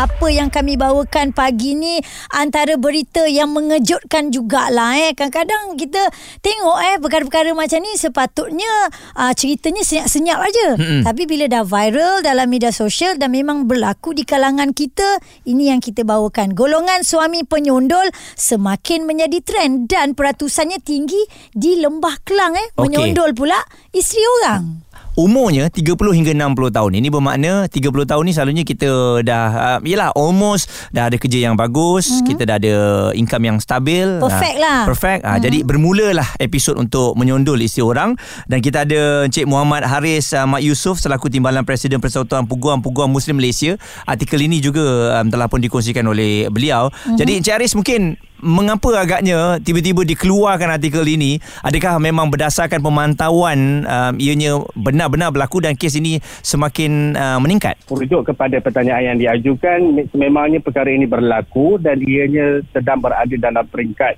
apa yang kami bawakan pagi ni antara berita yang mengejutkan jugalah eh. Kadang-kadang kita tengok eh perkara-perkara macam ni sepatutnya uh, ceritanya senyap-senyap aja. Mm-hmm. Tapi bila dah viral dalam media sosial dan memang berlaku di kalangan kita, ini yang kita bawakan. Golongan suami penyondol semakin menjadi trend dan peratusannya tinggi di Lembah Kelang eh. Okay. Menyondol pula isteri orang umurnya 30 hingga 60 tahun. Ini bermakna 30 tahun ni selalunya kita dah uh, yalah almost dah ada kerja yang bagus, mm-hmm. kita dah ada income yang stabil. Perfect uh, lah. Perfect. Mm-hmm. Uh, jadi bermulalah episod untuk menyondol isteri orang dan kita ada Encik Muhammad Haris uh, Mat Yusof selaku Timbalan Presiden Persatuan Peguam-Peguam Muslim Malaysia. Artikel ini juga um, telah pun dikongsikan oleh beliau. Mm-hmm. Jadi Encik Haris mungkin mengapa agaknya tiba-tiba dikeluarkan artikel ini? Adakah memang berdasarkan pemantauan um, ianya benar-benar berlaku dan kes ini semakin uh, meningkat? Merujuk kepada pertanyaan yang diajukan sememangnya perkara ini berlaku dan ianya sedang berada dalam peringkat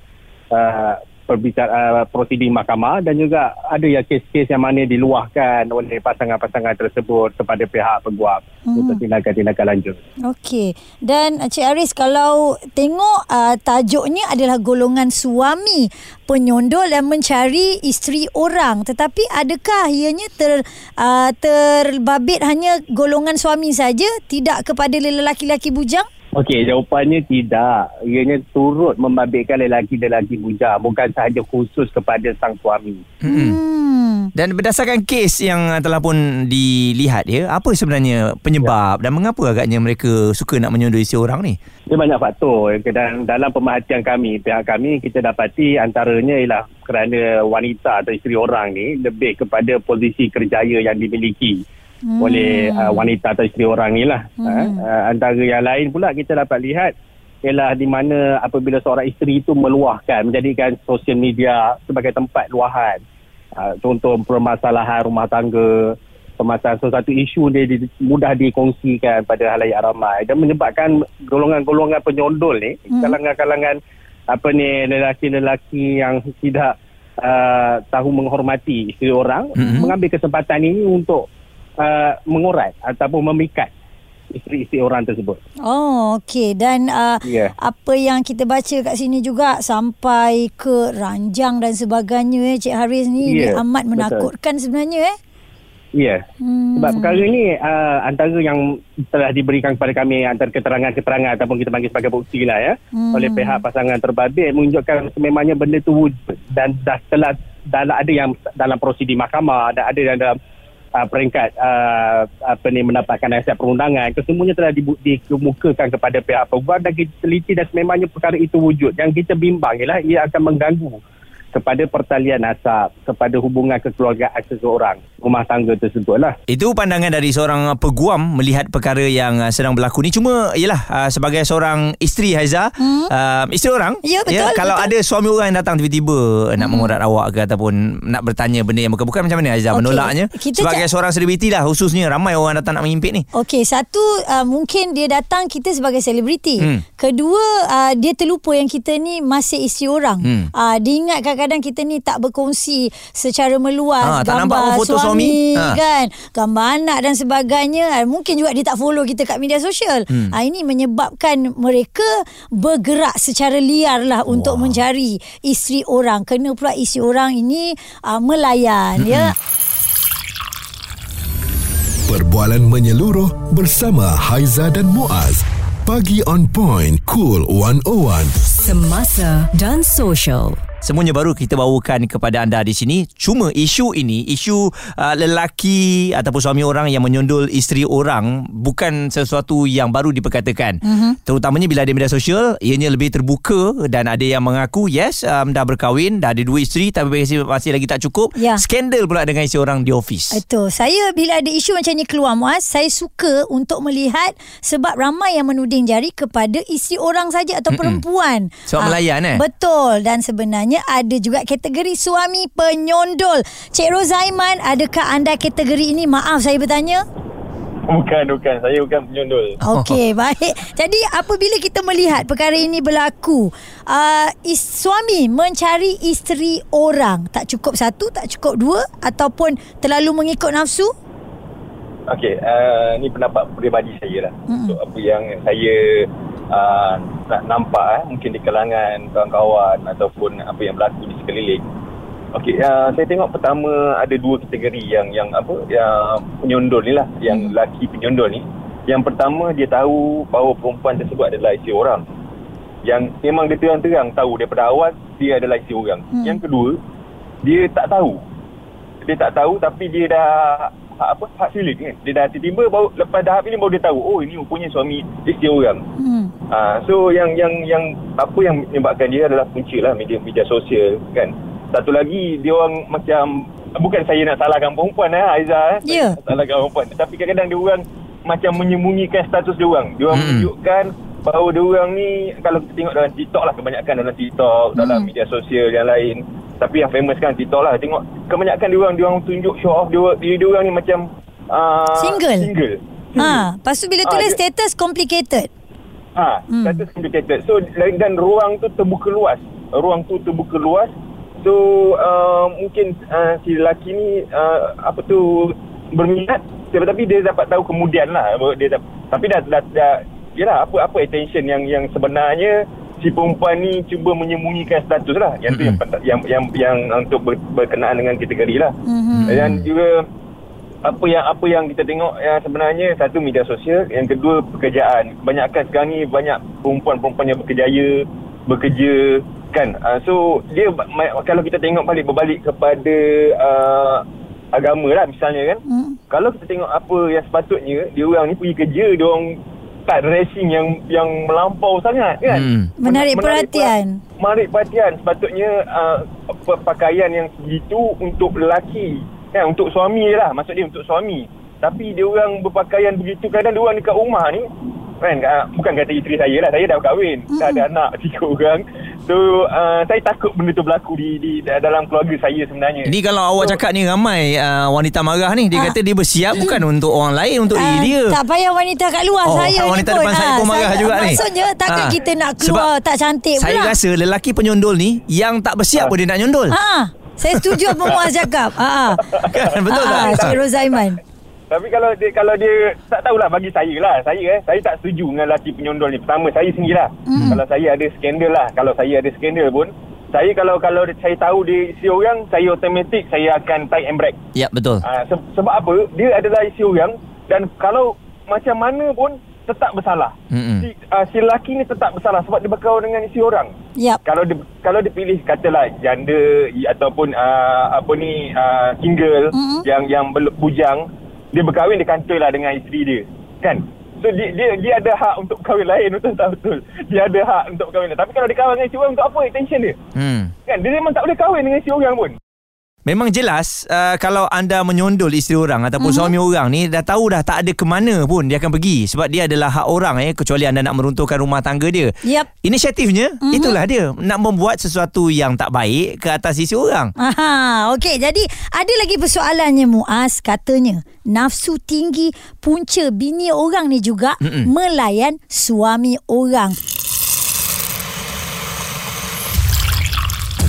uh, perbicaraan uh, prosedur mahkamah dan juga ada ya kes-kes yang mana diluahkan oleh pasangan-pasangan tersebut kepada pihak peguam hmm. untuk tindakan-tindakan lanjut. Okey. Dan Cik Aris kalau tengok uh, tajuknya adalah golongan suami penyondol dan mencari isteri orang tetapi adakah ianya ter uh, terbabit hanya golongan suami saja tidak kepada lelaki-lelaki bujang? Okey, jawapannya tidak. Ianya turut membabitkan lelaki-lelaki bujang. Bukan sahaja khusus kepada sang suami. Hmm. Dan berdasarkan kes yang telah pun dilihat ya, apa sebenarnya penyebab ya. dan mengapa agaknya mereka suka nak menyondol isi orang ni? Dia banyak faktor. Dan dalam pemerhatian kami, pihak kami, kita dapati antaranya ialah kerana wanita atau isteri orang ni lebih kepada posisi kerjaya yang dimiliki hmm. oleh uh, wanita atau isteri orang ni lah. Hmm. Uh, antara yang lain pula kita dapat lihat ialah di mana apabila seorang isteri itu meluahkan, menjadikan sosial media sebagai tempat luahan. Uh, contoh permasalahan rumah tangga, permasalahan sesuatu isu dia di, mudah dikongsikan pada halayak ramai dan menyebabkan golongan-golongan penyondol ni, hmm. kalangan-kalangan apa ni lelaki-lelaki yang tidak uh, tahu menghormati isteri orang hmm. mengambil kesempatan ini untuk uh, mengurat ataupun memikat isteri-isteri orang tersebut. Oh, okey. Dan uh, yeah. apa yang kita baca kat sini juga sampai ke ranjang dan sebagainya eh Cik Haris ni yeah, amat menakutkan betul. sebenarnya eh. Ya. Yeah. Hmm. Sebab perkara ni uh, antara yang telah diberikan kepada kami antara keterangan-keterangan ataupun kita panggil sebagai bukti lah ya hmm. oleh pihak pasangan terbabit menunjukkan sememangnya benda tu wujud dan dah telah dalam ada yang dalam prosedur mahkamah dan ada yang dalam uh, peringkat uh, apa ni mendapatkan nasihat perundangan kesemuanya telah dikemukakan kepada pihak peguam dan kita teliti dan sememangnya perkara itu wujud. Yang kita bimbang ialah ia akan mengganggu kepada pertalian nasab kepada hubungan kekeluargaan seseorang rumah tangga tersebut lah. Itu pandangan dari seorang peguam melihat perkara yang uh, sedang berlaku ni cuma ialah uh, sebagai seorang isteri Haiza hmm? uh, isteri orang ya, betul, ya, kalau betul. ada suami orang yang datang tiba-tiba hmm. nak mengurat awak ke ataupun nak bertanya benda yang bukan-bukan macam mana Haiza okay. menolaknya kita sebagai ca- seorang selebriti lah khususnya ramai orang datang nak mengimpit ni. Okey satu uh, mungkin dia datang kita sebagai selebriti. Hmm. Kedua uh, dia terlupa yang kita ni masih isteri orang. Hmm. Uh, dia ingat kadang-kadang kita ni tak berkongsi secara meluas ha, gambar foto suami, suami ha. kan gambar anak dan sebagainya ah, mungkin juga dia tak follow kita kat media sosial hmm. ha, ini menyebabkan mereka bergerak secara liar lah wow. untuk mencari isteri orang kena pula isteri orang ini uh, melayan hmm. ya Perbualan menyeluruh bersama Haiza dan Muaz. Pagi on point, cool 101. Semasa dan social. Semuanya baru kita bawakan kepada anda di sini. Cuma isu ini, isu uh, lelaki ataupun suami orang yang menyondol isteri orang bukan sesuatu yang baru diperkatakan. Uh-huh. Terutamanya bila ada media sosial, ianya lebih terbuka dan ada yang mengaku yes, um, dah berkahwin, dah ada dua isteri tapi masih, masih lagi tak cukup. Ya. Skandal pula dengan isteri orang di office. Itu. Saya bila ada isu macam ni keluar Muaz, saya suka untuk melihat sebab ramai yang menuding jari kepada isteri orang saja atau Mm-mm. perempuan. Sebab ha, melayan eh? Betul. Dan sebenarnya sebenarnya ada juga kategori suami penyondol. Cik Rozaiman, adakah anda kategori ini? Maaf saya bertanya. Bukan, bukan. Saya bukan penyundul. Okey, baik. Jadi apabila kita melihat perkara ini berlaku, uh, is, suami mencari isteri orang, tak cukup satu, tak cukup dua ataupun terlalu mengikut nafsu? Okey, uh, ni pendapat peribadi saya lah. Mm-mm. Untuk apa yang saya uh, nak nampak eh, mungkin di kalangan kawan-kawan ataupun apa yang berlaku di sekeliling. Okey, uh, saya tengok pertama ada dua kategori yang yang apa yang penyundul ni lah, yang lelaki penyundul ni. Yang pertama dia tahu bahawa perempuan tersebut adalah isteri orang. Yang memang dia terang-terang tahu daripada awal dia adalah isteri orang. Hmm. Yang kedua, dia tak tahu. Dia tak tahu tapi dia dah hak apa hak feeling kan. Dia dah tiba-tiba baru lepas dah feeling baru dia tahu oh ini rupanya suami isteri orang. Hmm. Ah, so yang yang yang apa yang menyebabkan dia adalah punca lah media media sosial kan. Satu lagi dia orang macam bukan saya nak salahkan perempuan eh Aiza eh. Ya. Nak salahkan perempuan tapi kadang-kadang dia orang macam menyembunyikan status dia orang. Dia orang Hmm. menunjukkan bahawa dia orang ni kalau kita tengok dalam TikTok lah kebanyakan dalam TikTok, dalam Hmm. media sosial yang lain. Tapi yang famous kan TikTok lah. Tengok kebanyakan dia orang dia orang tunjuk show off dia dia, dia orang ni macam uh, Single? Single. Ha, lepas tu bila Ah, tulis dia- status complicated. Ha, Hmm. status complicated. So dan ruang tu terbuka luas. Ruang tu terbuka luas. So uh, mungkin uh, si lelaki ni uh, apa tu berminat tetapi dia dapat tahu kemudian lah dia dapat, tapi dah dah, dah yalah apa apa attention yang yang sebenarnya si perempuan ni cuba menyembunyikan status lah. Yang tu yang, yang yang yang untuk ber, berkenaan dengan kategori lah. Mhm. dan juga apa yang apa yang kita tengok yang sebenarnya satu media sosial. Yang kedua pekerjaan. Kebanyakan sekarang ni banyak perempuan-perempuan yang berkejaya bekerja kan? Uh, so dia kalau kita tengok balik berbalik kepada uh, agama lah misalnya kan. Hmm. kalau kita tengok apa yang sepatutnya dia orang ni pergi kerja dia orang tak dressing yang yang melampau sangat kan? Hmm. Menarik perhatian. menarik perhatian. Sepatutnya uh, pakaian yang segitu untuk lelaki kan? Untuk suami lah. Maksud dia untuk suami. Tapi dia orang berpakaian begitu kadang dia orang dekat rumah ni kan uh, bukan kata isteri saya lah saya dah berkahwin mm. dah ada anak tiga orang so uh, saya takut benda tu berlaku di, di dalam keluarga saya sebenarnya Ni kalau awak cakap ni ramai uh, wanita marah ni dia Ah. kata dia bersiap bukan untuk orang lain untuk Ah, diri dia. Tak payah wanita kat luar Oh, saya wanita ni pun. depan saya Ah, pun marah juga ni. Maksudnya takkan Ah. kita nak Sebab keluar tak cantik Saya pula. rasa lelaki penyondol ni yang tak bersiap pun dia nak nyondol. Ha, saya setuju apa Muaz cakap. Ha. Kan, betul ha, tak? Cik Rozaiman. Tapi kalau dia kalau dia tak tahulah bagi saya lah. Saya eh saya tak setuju dengan lelaki penyondol ni. Pertama saya sendirilah. Hmm. Kalau saya ada skandal lah. Kalau saya ada skandal pun saya kalau kalau saya tahu dia isi orang, saya automatik saya akan tie and break. Ya, betul. Uh, se- sebab apa? Dia adalah isi orang dan kalau macam mana pun tetap bersalah. Mm-mm. Si, uh, si lelaki ni tetap bersalah sebab dia berkawan dengan isi orang. Yap. Kalau dia kalau dia pilih katalah janda ataupun uh, apa ni uh, single Mm-mm. yang yang belum bujang, dia berkahwin dia kantoi lah dengan isteri dia. Kan? So dia dia, dia ada hak untuk kahwin lain betul tak betul. Dia ada hak untuk kahwin lain. Tapi kalau dia kahwin dengan isteri orang untuk apa attention dia? Hmm. Kan? Dia memang tak boleh kahwin dengan isteri orang pun. Memang jelas uh, kalau anda menyondol isteri orang ataupun mm-hmm. suami orang ni dah tahu dah tak ada ke mana pun dia akan pergi sebab dia adalah hak orang eh kecuali anda nak meruntuhkan rumah tangga dia. Yap. Inisiatifnya mm-hmm. itulah dia nak membuat sesuatu yang tak baik ke atas isi orang. Aha, okey. Jadi ada lagi persoalannya Muaz katanya nafsu tinggi punca bini orang ni juga Mm-mm. melayan suami orang.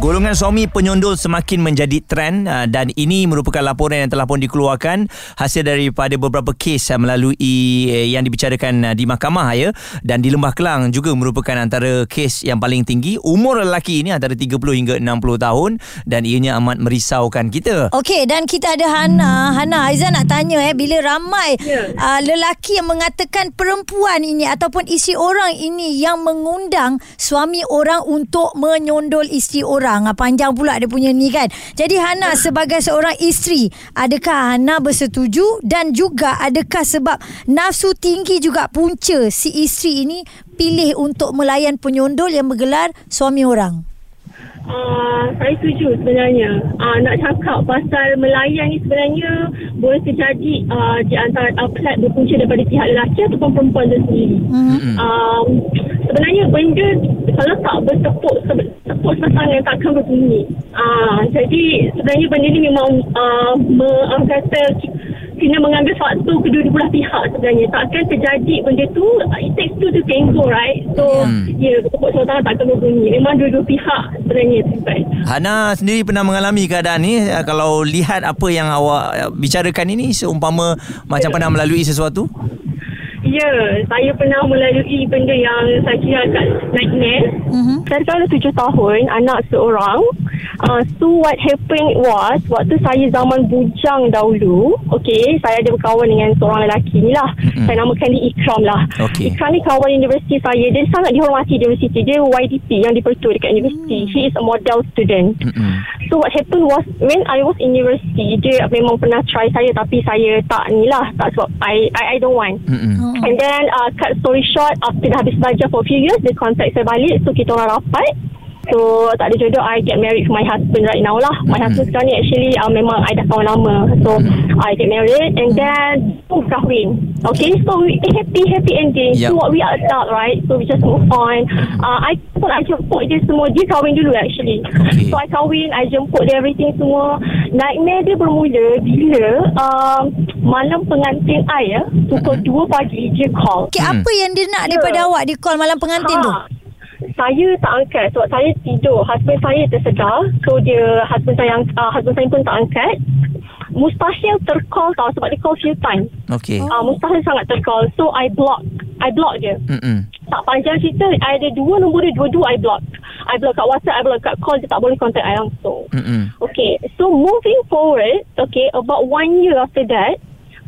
Golongan suami penyondol semakin menjadi trend uh, dan ini merupakan laporan yang telah pun dikeluarkan hasil daripada beberapa kes uh, melalui uh, yang dibicarakan di mahkamah ya dan di Lembah Kelang juga merupakan antara kes yang paling tinggi umur lelaki ini antara 30 hingga 60 tahun dan ianya amat merisaukan kita. Okey dan kita ada Hana. Hana Aizan nak tanya eh bila ramai yeah. uh, lelaki yang mengatakan perempuan ini ataupun isteri orang ini yang mengundang suami orang untuk menyondol isteri orang. Ah, panjang pula dia punya ni kan. Jadi Hana sebagai seorang isteri, adakah Hana bersetuju dan juga adakah sebab nafsu tinggi juga punca si isteri ini pilih untuk melayan penyondol yang bergelar suami orang? Uh, saya setuju sebenarnya. Uh, nak cakap pasal melayan ni sebenarnya boleh terjadi uh, di antara uh, berpunca daripada pihak lelaki ataupun perempuan itu sendiri. Hmm. Um, sebenarnya benda kalau tak bertepuk tepuk pasangan takkan berbunyi. Uh, jadi sebenarnya benda ni memang uh, me, uh, kata kena mengambil faktor kedua-dua belah pihak sebenarnya. Takkan terjadi benda tu, it takes two to tango, right? So, Hmm. ya, yeah, tepuk sebelah tangan takkan berbunyi. Memang dua-dua pihak sebenarnya terlibat. Hana sendiri pernah mengalami keadaan ni uh, kalau lihat apa yang awak uh, bicarakan ini seumpama macam pernah melalui sesuatu? Ya, saya pernah melalui benda yang saya kira agak nightmare. Mhm. Saya dah tujuh tahun, anak seorang. Uh, so what happened was, waktu saya zaman bujang dahulu, okay, saya ada berkawan dengan seorang lelaki ni lah. Mm-mm. Saya namakan dia Ikram lah. Okey. Ikram ni kawan universiti saya. Dia sangat dihormati di universiti. Dia YDP yang dipertua dekat universiti. He is a model student. Mm-mm. So what happened was when I was in university, dia memang pernah try saya tapi saya tak ni lah. Tak sebab I I, I don't want. Mm-mm. And then uh, cut story short After dah habis belajar for a few years Dia contact saya balik So kita orang rapat So tak ada jodoh I get married to my husband right now lah. My Mhm. husband sekarang ni actually uh, Memang I dah kawan lama. So I get married And then Oh kahwin. Okay so we happy happy ending. Yup. So what we are adult right? So we just move on. Uh, I pun I jemput dia semua. Dia kahwin dulu actually. Okay. So I kahwin I jemput dia everything semua. Nightmare dia bermula Bila um, Malam pengantin I ya Pukul 2 pagi Dia call. Okay, Hmm. apa yang dia nak Ya. daripada awak di call malam pengantin tu? Saya tak angkat sebab saya tidur. Husband saya tersedar. So dia husband saya uh, husband saya pun tak angkat. Mustahil tercall tau sebab dia call few times. Okey. Uh, mustahil sangat tercall. So I block. I block dia. Mm-mm. Tak panjang cerita, I ada dua nombor dia, dua-dua I block. I block kat WhatsApp, I block kat call, dia tak boleh contact I langsung. Mm-mm. Okay, so moving forward, okay, about one year after that,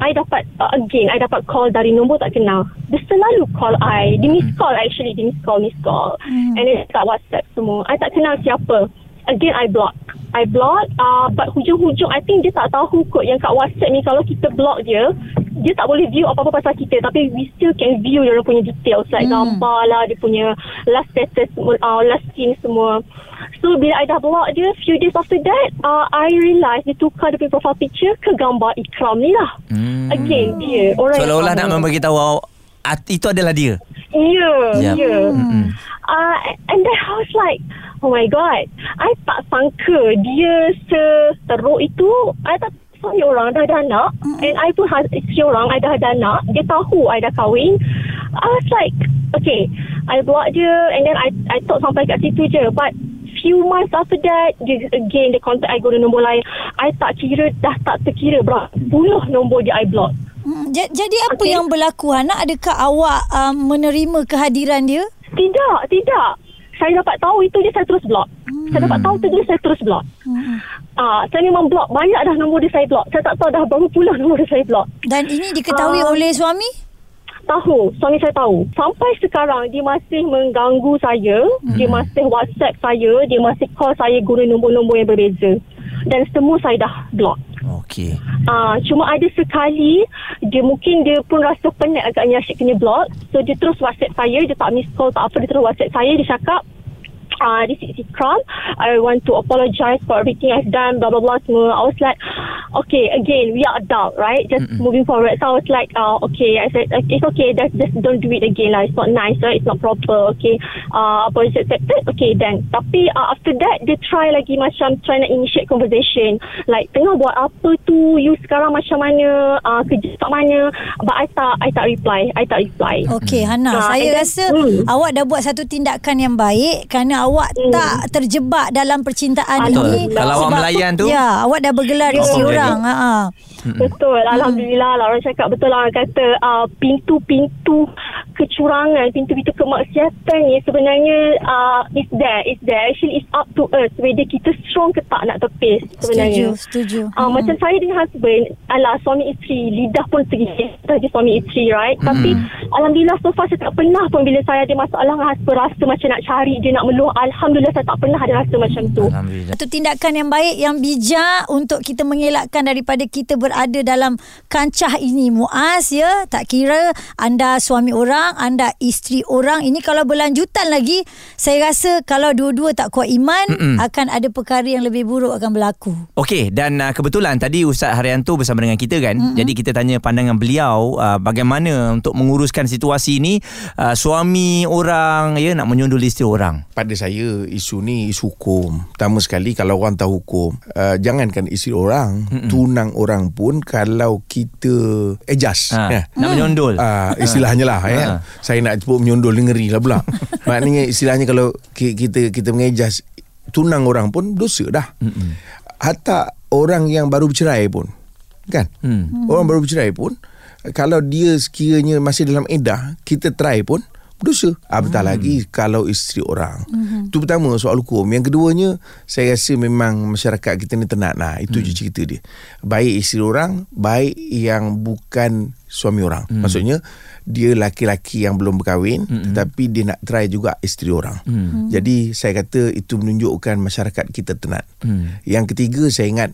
I dapat, uh, again, I dapat call dari nombor tak kenal. Dia selalu call I. Dia miss call actually, dia miss call, miss call. And then kat WhatsApp semua. I tak kenal siapa. Again, I block. I block, uh, but hujung-hujung, I think dia tak tahu kot yang kat WhatsApp ni, kalau kita block dia, dia tak boleh view apa-apa pasal kita tapi we still can view dia orang punya details like Hmm. gambar lah dia punya last status uh, last scene semua so bila I dah block dia few days after that uh, I realise dia tukar dia punya profile picture ke gambar Ikram ni lah Hmm. again dia orang yang Seolah-olah nak sama. membagi tahu awak at- itu adalah dia. Ya, Yap. ya. Mm-mm. Uh, and then I was like, oh my god, I tak sangka dia seteruk itu. I tak suami orang dah ada anak. And I pun has, isteri orang, I dah ada anak. Dia tahu I dah kahwin. I was like, okay, I buat dia and then I I talk sampai kat situ je. But few months after that, dia, again, dia contact I guna nombor lain. I tak kira, dah tak terkira berapa puluh nombor dia I block. Hmm, ja- jadi apa Okay. yang berlaku Hana? Adakah awak um, menerima kehadiran dia? Tidak, tidak. Saya dapat tahu itu dia saya terus block. Saya dapat tahu itu dia saya terus block. Hmm. Ah, saya memang block. Banyak dah nombor dia saya block. Saya tak tahu dah berapa puluh nombor dia saya block. Dan ini diketahui Ah. oleh suami? Tahu, suami saya tahu. Sampai sekarang dia masih mengganggu saya. Dia masih WhatsApp saya. Dia masih call saya guna nombor-nombor yang berbeza. Dan semua saya dah block. Okey. Ah, cuma ada sekali dia mungkin dia pun rasa penat agaknya asyik kena block. So dia terus WhatsApp saya, dia tak miss call tak apa, dia terus WhatsApp saya, dia cakap uh, this is Ikram. I want to apologize for everything I've done, blah, blah, blah, semua. I was like, okay, again, we are adult, right? Just Mm-mm. moving forward. So I was like, uh, okay, I said, "Okay, it's okay, just, just don't do it again lah. It's not nice, right? It's not proper, okay? Uh, apology accepted, okay, then. Tapi uh, after that, dia try lagi macam try nak initiate conversation. Like, tengah buat apa tu, you sekarang macam mana, uh, kerja kat mana. But I tak, I tak reply. I tak reply. Okey Hana, Ah, saya then- rasa Hmm. awak dah buat satu tindakan yang baik kerana awak Hmm. tak terjebak dalam percintaan Betul. ini. Kalau awak melayan tu- Ya, awak dah bergelar Confirm orang. Ha ah. Betul. Alhamdulillah lah orang cakap betul lah orang kata uh, pintu-pintu kecurangan, pintu-pintu kemaksiatan ni sebenarnya uh, is there, is there. Actually it's up to us whether kita strong ke tak nak tepis Setuju, sebenarnya. setuju. Uh, Hmm. Macam saya dengan husband Alah suami isteri Lidah pun segi Saja suami isteri right Hmm. Tapi Alhamdulillah so far Saya tak pernah pun Bila saya ada masalah dengan husband Rasa macam nak cari Dia nak meluah Alhamdulillah saya tak pernah ada rasa macam tu Alhamdulillah. Satu tindakan yang baik yang bijak untuk kita mengelakkan daripada kita berada dalam kancah ini Muaz ya tak kira anda suami orang anda isteri orang. Ini kalau berlanjutan lagi, saya rasa kalau dua-dua tak kuat iman, Mm-mm. akan ada perkara yang lebih buruk akan berlaku. Okey, dan uh, kebetulan tadi Ustaz Haryanto bersama dengan kita kan. Mm-hmm. Jadi kita tanya pandangan beliau uh, bagaimana untuk menguruskan situasi ini uh, suami orang ya nak menyundul isteri orang. Pada saya isu ni isu hukum. Pertama sekali kalau orang tahu hukum, uh, jangankan isteri orang, Mm-mm. tunang orang pun kalau kita adjust Ha, ya. Nak menyundul. Ah, istilahnya lah ya. Ha. Saya nak sebut menyundul ni ngeri lah pula. Maknanya istilahnya kalau ki- kita kita mengejas tunang orang pun dosa dah. Mm-mm. Hatta orang yang baru bercerai pun kan. Hmm. Orang baru bercerai pun kalau dia sekiranya masih dalam edah, kita try pun dosa. Apatah hmm. lagi kalau isteri orang. Hmm. Itu pertama soal hukum. Yang keduanya saya rasa memang masyarakat kita ni tenat lah. Itu hmm. je cerita dia. Baik isteri orang, baik yang bukan suami orang. Hmm. Maksudnya dia laki-laki yang belum berkahwin hmm. tetapi dia nak try juga isteri orang. Hmm. Jadi saya kata itu menunjukkan masyarakat kita tenat. Hmm. Yang ketiga saya ingat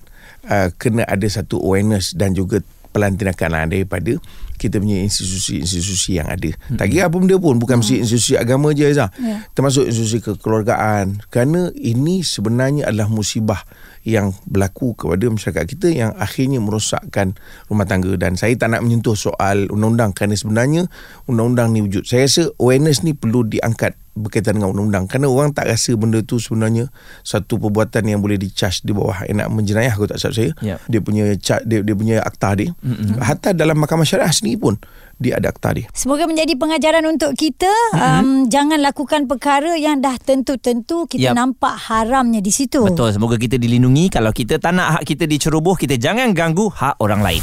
uh, kena ada satu awareness dan juga pelan tindakan lah daripada kita punya institusi-institusi yang ada. Hmm. Tak kira apa benda pun, bukan mesti institusi agama je Aizah. Ya. Termasuk institusi kekeluargaan. Kerana ini sebenarnya adalah musibah yang berlaku kepada masyarakat kita yang akhirnya merosakkan rumah tangga dan saya tak nak menyentuh soal undang-undang kerana sebenarnya undang-undang ni wujud. Saya rasa awareness ni perlu diangkat berkaitan dengan undang-undang kerana orang tak rasa benda tu sebenarnya satu perbuatan yang boleh di-charge di bawah enak menjenayah kalau tak salah saya. Yep. Dia punya dia, dia punya akta dia. Mm-hmm. Hatta dalam mahkamah syariah sendiri pun dia ada akta dia. Semoga menjadi pengajaran untuk kita. Mm-hmm. Um, jangan lakukan perkara yang dah tentu-tentu kita Yap. nampak haramnya di situ. Betul, semoga kita dilindungi. Kalau kita tak nak hak kita diceroboh, kita jangan ganggu hak orang lain.